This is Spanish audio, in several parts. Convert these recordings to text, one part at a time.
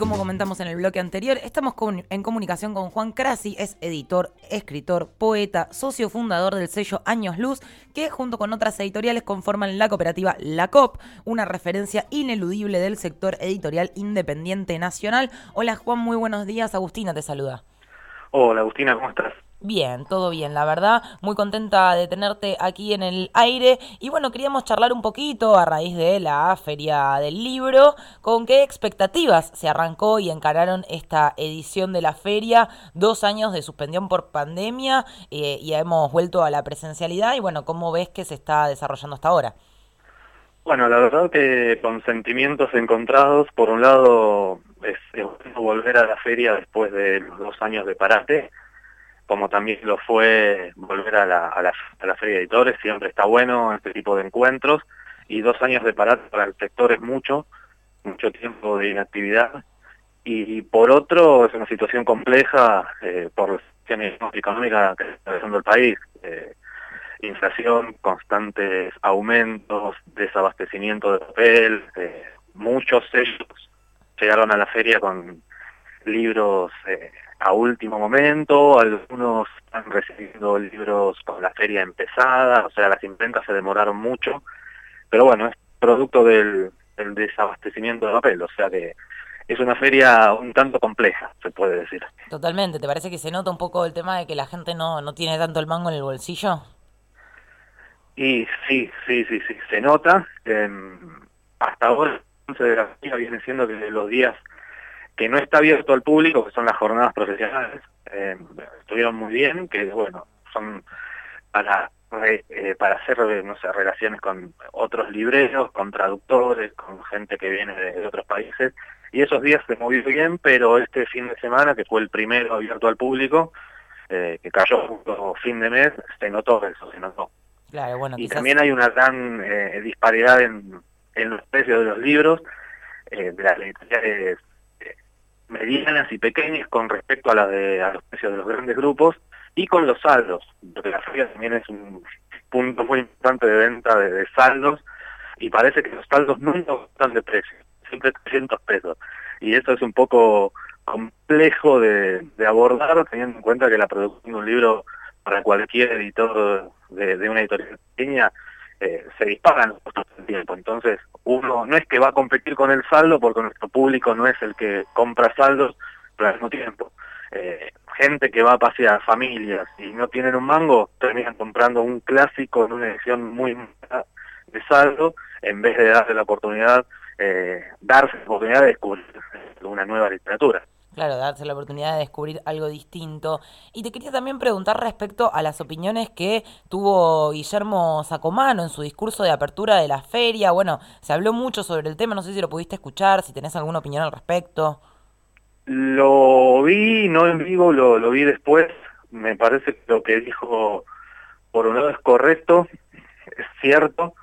como comentamos en el bloque anterior, estamos en comunicación con Juan Crasi, es editor, escritor, poeta, socio fundador del sello Años Luz, que junto con otras editoriales conforman la cooperativa La COP, una referencia ineludible del sector editorial independiente nacional. Hola Juan, muy buenos días. Agustina te saluda. Hola Agustina, ¿cómo estás? Bien, todo bien, la verdad, muy contenta de tenerte aquí en el aire. Y bueno, queríamos charlar un poquito a raíz de la feria del libro, con qué expectativas se arrancó y encararon esta edición de la feria, dos años de suspensión por pandemia eh, y hemos vuelto a la presencialidad y bueno, ¿cómo ves que se está desarrollando hasta ahora? Bueno, la verdad que con sentimientos encontrados, por un lado es, es volver a la feria después de los dos años de parate, como también lo fue volver a la, Feria de Editores, siempre está bueno este tipo de encuentros, y dos años de parar para el sector es mucho, mucho tiempo de inactividad, y por otro es una situación compleja eh, por la situación económica que está pasando el país, eh, inflación, constantes aumentos, desabastecimiento de papel, eh, muchos sellos llegaron a la feria con libros a último momento, algunos están recibiendo libros con la feria empezada, o sea, las imprentas se demoraron mucho, pero bueno, es producto del, desabastecimiento de papel, o sea que es una feria un tanto compleja, se puede decir. Totalmente, ¿te parece que se nota un poco el tema de que la gente no, no tiene tanto el mango en el bolsillo? Y sí, sí, sí, sí, se nota. hasta ahora, de la feria viene siendo que los días que no está abierto al público, que son las jornadas profesionales, eh, estuvieron muy bien, que bueno, son para eh, para hacer no sé, relaciones con otros libreros, con traductores, con gente que viene de, otros países, y esos días se movió bien, pero este fin de semana, que fue el primero abierto al público, eh, que cayó justo fin de mes, se notó eso, se notó. Claro, bueno, y también hay una gran disparidad en, en los precios de los libros, de las editoriales medianas y pequeñas con respecto a, la de, a los precios de los grandes grupos y con los saldos, porque la feria también es un punto muy importante de venta de, saldos y parece que los saldos nunca están de precio, siempre 300 pesos. Y eso es un poco complejo de, abordar teniendo en cuenta que la producción de un libro para cualquier editor de, de una editorial pequeña eh, se disparan los costos del tiempo. Entonces, uno no es que va a competir con el saldo porque nuestro público no es el que compra saldos, pero al mismo tiempo, eh, gente que va a pasear, familias, y no tienen un mango, terminan comprando un clásico en una edición muy de saldo, en vez de darle la oportunidad, eh, darse la oportunidad de descubrir una nueva literatura. Claro, darse la oportunidad de descubrir algo distinto. Y te quería también preguntar respecto a las opiniones que tuvo Guillermo Sacomano en su discurso de apertura de la feria. Bueno, se habló mucho sobre el tema, no sé si lo pudiste escuchar, si tenés alguna opinión al respecto. Lo vi, no en vivo, lo, vi después. Me parece que lo que dijo, por un lado es correcto, es cierto,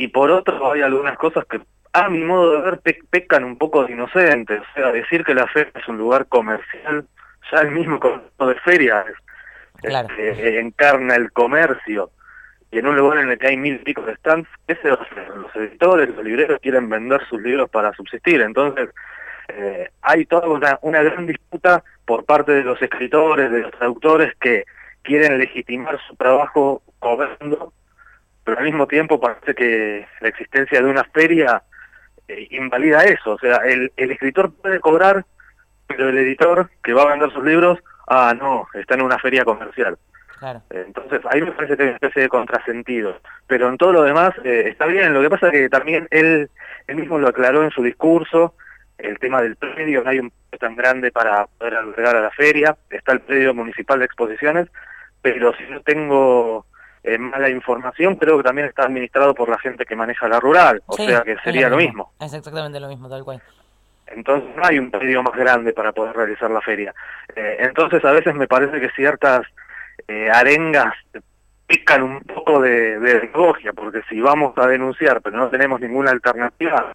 y por otro hay algunas cosas que a mi modo de ver, pecan un poco de inocentes. O sea, decir que la feria es un lugar comercial, ya el mismo concepto de feria este, encarna el comercio. Y en un lugar en el que hay mil picos de stands, ¿qué se Los editores, los libreros quieren vender sus libros para subsistir. Entonces, eh, hay toda una, una gran disputa por parte de los escritores, de los traductores que quieren legitimar su trabajo cobrando, pero al mismo tiempo parece que la existencia de una feria eh, invalida eso. O sea, el, el escritor puede cobrar, pero el editor que va a vender sus libros, ah, no, está en una feria comercial. Claro. Entonces, ahí me parece que hay una especie de contrasentido. Pero en todo lo demás eh, está bien. Lo que pasa es que también él, él mismo lo aclaró en su discurso, el tema del predio, no hay un predio tan grande para poder albergar a la feria, está el predio municipal de exposiciones, pero si no tengo eh, mala información, creo que también está administrado por la gente que maneja la rural, o sea que sería lo mismo. Es exactamente lo mismo, tal cual. Entonces no hay un pedido más grande para poder realizar la feria. Eh, entonces a veces me parece que ciertas eh, arengas pican un poco de, de demagogia, porque si vamos a denunciar pero no tenemos ninguna alternativa,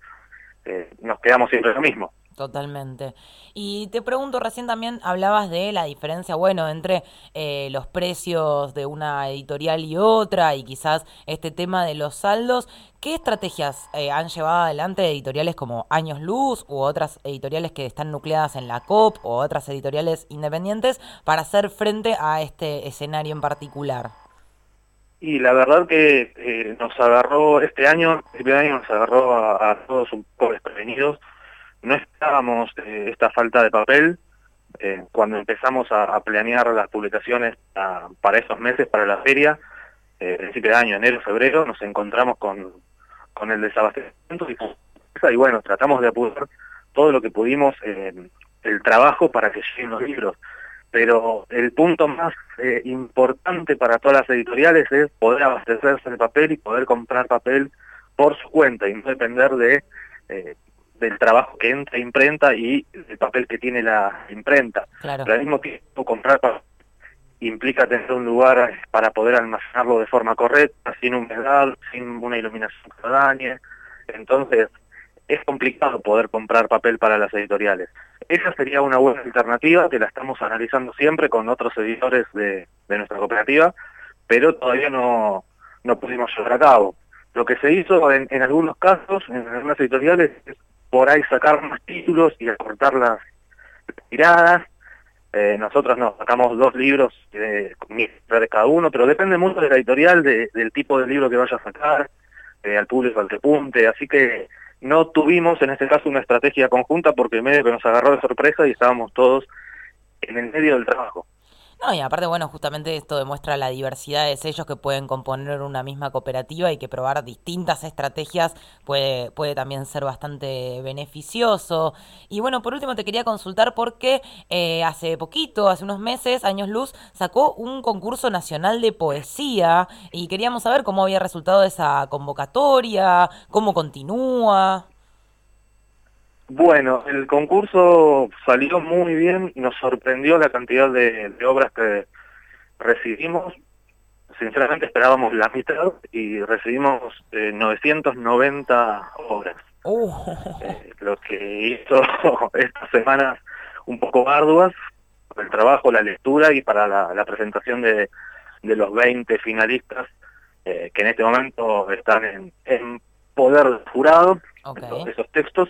nos quedamos siempre lo mismo. Totalmente. Y te pregunto, recién también hablabas de la diferencia, bueno, entre eh, los precios de una editorial y otra y quizás este tema de los saldos. ¿Qué estrategias eh, han llevado adelante editoriales como Años Luz u otras editoriales que están nucleadas en la COP o otras editoriales independientes para hacer frente a este escenario en particular? Y la verdad que eh, nos agarró este año, este año nos agarró a, a todos un poco desprevenidos no esperábamos eh, esta falta de papel eh, cuando empezamos a, planear las publicaciones para esos meses, para la feria, eh, principio de año, enero, febrero, nos encontramos con, con el desabastecimiento y, y bueno, tratamos de apurar todo lo que pudimos el trabajo para que lleguen los libros. Pero el punto más eh, importante para todas las editoriales es poder abastecerse de papel y poder comprar papel por su cuenta y no depender de del trabajo que entra imprenta y el papel que tiene la imprenta. Pero al mismo tiempo comprar implica tener un lugar para poder almacenarlo de forma correcta, sin humedad, sin una iluminación que dañe. Entonces, es complicado poder comprar papel para las editoriales. Esa sería una buena alternativa que la estamos analizando siempre con otros editores de, de nuestra cooperativa, pero todavía no, no pudimos llevar a cabo. Lo que se hizo en, en algunos casos, en algunas editoriales, es por ahí sacar más títulos y acortar las tiradas. Eh, nosotros nos sacamos dos libros de, de cada uno, pero depende mucho de la editorial, del tipo de libro que vaya a sacar, eh, al público al que punte, así que no tuvimos en este caso una estrategia conjunta porque medio que nos agarró de sorpresa y estábamos todos en el medio del trabajo. No, y aparte, bueno, justamente esto demuestra la diversidad de sellos que pueden componer una misma cooperativa y que probar distintas estrategias puede, puede también ser bastante beneficioso. Y bueno, por último te quería consultar porque eh, hace poquito, hace unos meses, Años Luz, sacó un concurso nacional de poesía y queríamos saber cómo había resultado esa convocatoria, cómo continúa. Bueno, el concurso salió muy bien, nos sorprendió la cantidad de, obras que recibimos. Sinceramente esperábamos la mitad y recibimos 990 eh, obras. Uh. Eh, lo que hizo estas semanas un poco arduas, el trabajo, la lectura y para la, presentación de, los 20 finalistas eh, que en este momento están en, poder del jurado, esos textos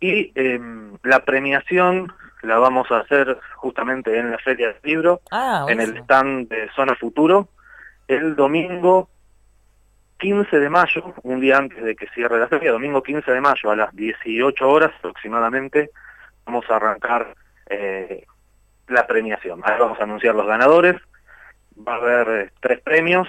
y em, la premiación la vamos a hacer justamente en la Feria del Libro, ah, en el stand de Zona Futuro, el domingo 15 de mayo, un día antes de que cierre la feria, domingo 15 de mayo a las 18 horas aproximadamente, vamos a arrancar eh, la premiación. Ahí vamos a anunciar los ganadores, va a haber eh, tres premios,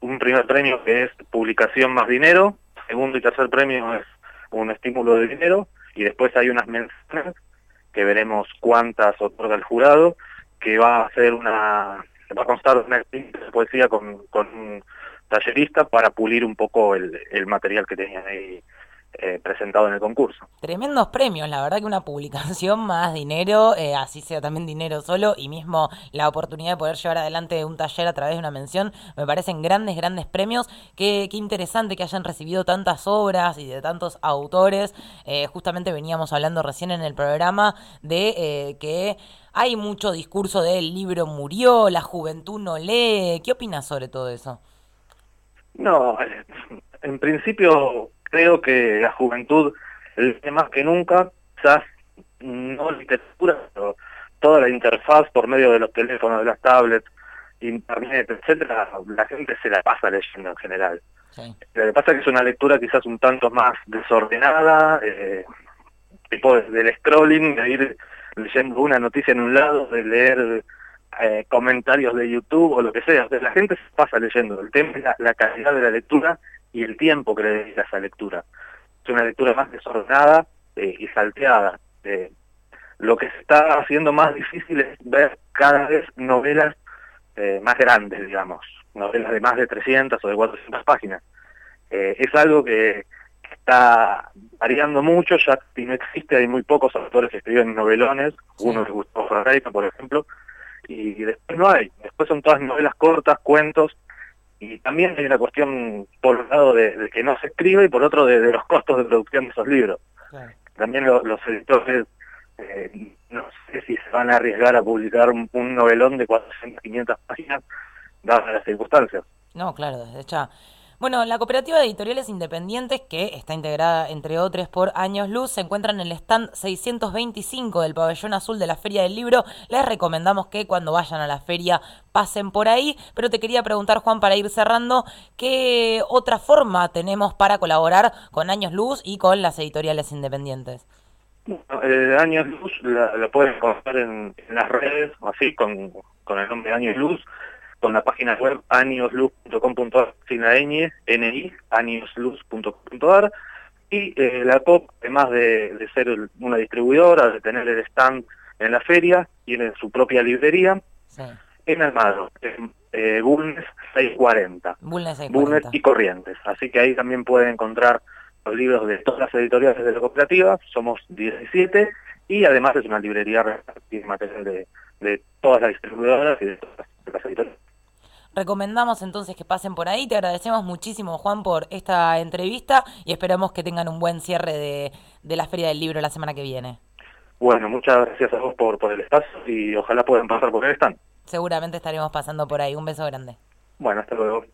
un primer premio que es publicación más dinero, segundo y tercer premio es un estímulo de dinero, y después hay unas menciones que veremos cuántas otorga el jurado, que va a hacer una, va a constar una poesía con, con un tallerista para pulir un poco el, el material que tenían ahí eh, presentado en el concurso. Tremendos premios, la verdad que una publicación más dinero, eh, así sea también dinero solo, y mismo la oportunidad de poder llevar adelante un taller a través de una mención, me parecen grandes, grandes premios. Qué, qué interesante que hayan recibido tantas obras y de tantos autores. Eh, justamente veníamos hablando recién en el programa de que hay mucho discurso de el libro murió, la juventud no lee. ¿Qué opinas sobre todo eso? No, en principio creo que la juventud lee más que nunca, quizás no literatura, pero toda la interfaz por medio de los teléfonos, de las tablets, internet, etcétera, la gente se la pasa leyendo en general. Lo que pasa es que es una lectura quizás un tanto más desordenada, eh, tipo del scrolling, de ir leyendo una noticia en un lado, de leer eh, comentarios de YouTube o lo que sea. la gente se pasa leyendo. El tema es la calidad de la lectura y el tiempo que le dedica a esa lectura. Es una lectura más desordenada eh, y salteada. Eh, lo que se está haciendo más difícil es ver cada vez novelas eh, más grandes, digamos, novelas de más de 300 o de 400 páginas. es algo que está variando mucho, ya no existe, hay muy pocos autores que escriben novelones, uno es Gustavo Ferreira, por ejemplo, y después no hay, después son todas novelas cortas, cuentos, y también hay una cuestión, por un lado, de, que no se escribe y por otro, de, los costos de producción de esos libros. también los editores eh, no sé si se van a arriesgar a publicar un, novelón de 400, 500 páginas, dadas las circunstancias. No, claro, desde ya. Bueno, la cooperativa de editoriales independientes, que está integrada entre otros por Años Luz, se encuentra en el stand 625 del pabellón azul de la Feria del Libro. Les recomendamos que cuando vayan a la feria pasen por ahí, pero te quería preguntar, Juan, para ir cerrando, ¿qué otra forma tenemos para colaborar con Años Luz y con las editoriales independientes? Eh, Años Luz la, la pueden encontrar en, las redes, así, con, con el nombre Años Luz con la página web añosluz.com.ar, sin la ñ, ni, añosluz.com.ar, y eh, la COP, además de, ser una distribuidora, de tener el stand en la feria, tiene su propia librería en Almagro, en eh, Bulnes 640, Bulnes 640. y Corrientes. Así que ahí también pueden encontrar los libros de todas las editoriales de la cooperativa, somos 17, y además es una librería tiene material de, de todas las distribuidoras y de todas las editoriales. Recomendamos entonces que pasen por ahí. Te agradecemos muchísimo, Juan, por esta entrevista y esperamos que tengan un buen cierre de, de la Feria del Libro la semana que viene. Bueno, muchas gracias a vos por, por el espacio y ojalá puedan pasar por el stand. Seguramente estaremos pasando por ahí. Un beso grande. Bueno, hasta luego.